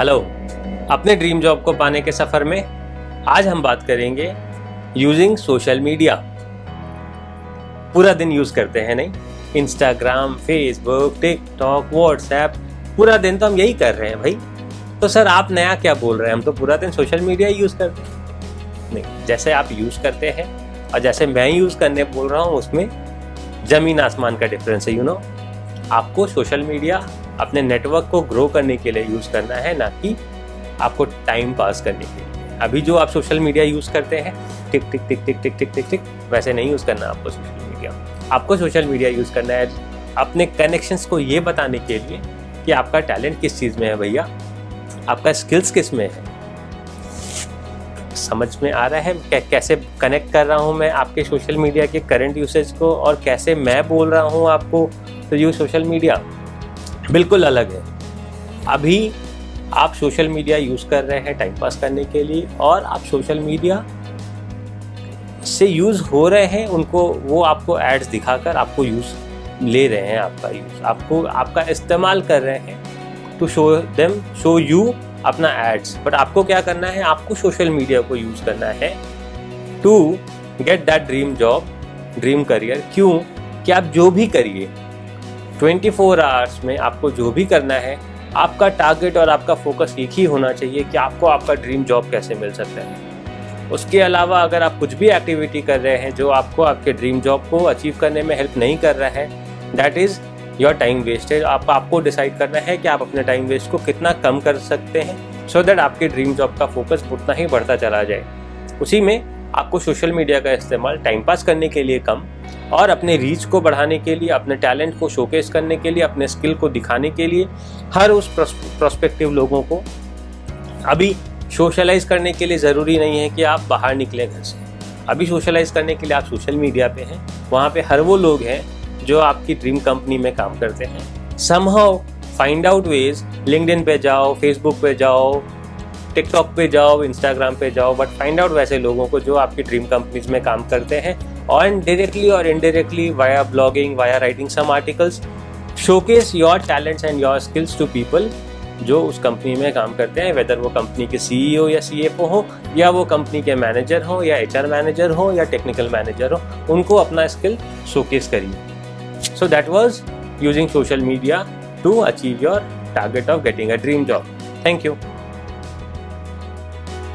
Hello, अपने dream job को पाने के सफ़र में आज हम बात करेंगे यूजिंग सोशल मीडिया पूरा दिन यूज़ करते हैं, नहीं? इंस्टाग्राम फेसबुक टिकटॉक व्हाट्सएप पूरा दिन तो हम यही कर रहे हैं भाई। तो सर, आप नया क्या बोल रहे हैं? हम तो पूरा दिन सोशल मीडिया यूज़ करते हैं। नहीं, जैसे आप यूज़ करते हैं और जैसे मैं यूज़ करने बोल रहा हूँ, उसमें ज़मीन आसमान का डिफरेंस है यू नो आपको सोशल मीडिया अपने नेटवर्क को ग्रो करने के लिए यूज़ करना है ना कि आपको टाइम पास करने के लिए। अभी जो आप सोशल मीडिया यूज़ करते हैं टिक टिक टिक टिक टिक टिक टिक टिक वैसे नहीं यूज़ करना आपको सोशल मीडिया आपको सोशल मीडिया यूज़ करना है अपने कनेक्शंस को ये बताने के लिए कि आपका टैलेंट किस चीज़ में है भैया? आपका स्किल्स किसमें है? समझ में आ रहा है? कै, कैसे कनेक्ट कर रहा हूँ मैं आपके सोशल मीडिया के करंट यूसेज को और कैसे मैं बोल रहा हूँ आपको? तो यू सोशल मीडिया बिल्कुल अलग है। अभी आप सोशल मीडिया यूज़ कर रहे हैं टाइम पास करने के लिए और आप सोशल मीडिया से यूज़ हो रहे हैं, उनको, वो आपको एड्स दिखाकर आपको यूज़ ले रहे हैं, आपका यूज़। आपको, आपका इस्तेमाल कर रहे हैं to show them show you अपना एड्स बट आपको क्या करना है, आपको सोशल मीडिया को यूज़ करना है to get that dream job dream career क्यों? कि आप जो भी करिए 24 फोर आवर्स में आपको जो भी करना है, आपका टारगेट और आपका फोकस एक ही होना चाहिए कि आपको आपका ड्रीम जॉब कैसे मिल सकता है। उसके अलावा अगर आप कुछ भी एक्टिविटी कर रहे हैं जो आपको आपके ड्रीम जॉब को अचीव करने में हेल्प नहीं कर रहा है that is your time wastage आप, आपको डिसाइड करना है कि आप अपने टाइम वेस्ट को कितना कम कर सकते हैं सो so दैट आपके ड्रीम जॉब का फोकस उतना ही बढ़ता चला जाए। उसी में आपको सोशल मीडिया का इस्तेमाल टाइम पास करने के लिए कम और अपने रीच को बढ़ाने के लिए, अपने टैलेंट को शोकेस करने के लिए, अपने स्किल को दिखाने के लिए, हर उस प्रोस्पेक्टिव लोगों को अभी सोशलाइज करने के लिए ज़रूरी नहीं है कि आप बाहर निकले घर से। अभी सोशलाइज करने के लिए आप सोशल मीडिया पे हैं, वहाँ पे हर वो लोग हैं जो आपकी ड्रीम कंपनी में काम करते हैं। Somehow find out ways LinkedIn पे जाओ फेसबुक पे जाओ टिकटॉक पे जाओ इंस्टाग्राम पे जाओ बट फाइंड आउट वैसे लोगों को जो आपकी ड्रीम कंपनीज़ में काम करते हैं। और डायरेक्टली और indirectly via blogging via writing some articles showcase your talents and your skills to people जो उस कंपनी में काम करते हैं वेदर वो कंपनी के सीईओ या सीएफओ हो, या वो कंपनी के मैनेजर हो, या एचआर मैनेजर हो, या टेक्निकल मैनेजर हो, उनको अपना स्किल शोकेस करिए। So that was using social media to achieve your target of getting a dream job thank you